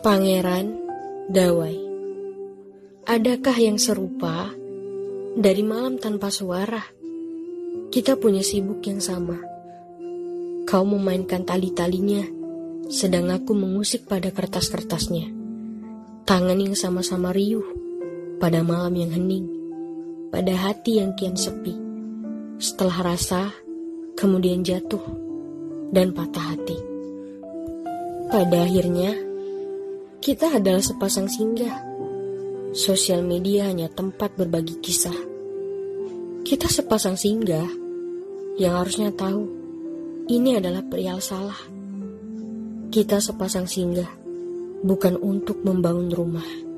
Pangeran Dawai Adakah yang serupa dari malam tanpa suara? Kita punya sibuk yang sama. Kau memainkan tali-talinya, sedang aku mengusik pada kertas-kertasnya. Tangan yang sama-sama riuh pada malam yang hening, pada hati yang kian sepi. Setelah rasa, kemudian jatuh dan patah hati. Pada akhirnya, kita adalah sepasang singgah. Sosial media hanya tempat berbagi kisah. Kita sepasang singgah yang harusnya tahu ini adalah perihal salah. Kita sepasang singgah bukan untuk membangun rumah.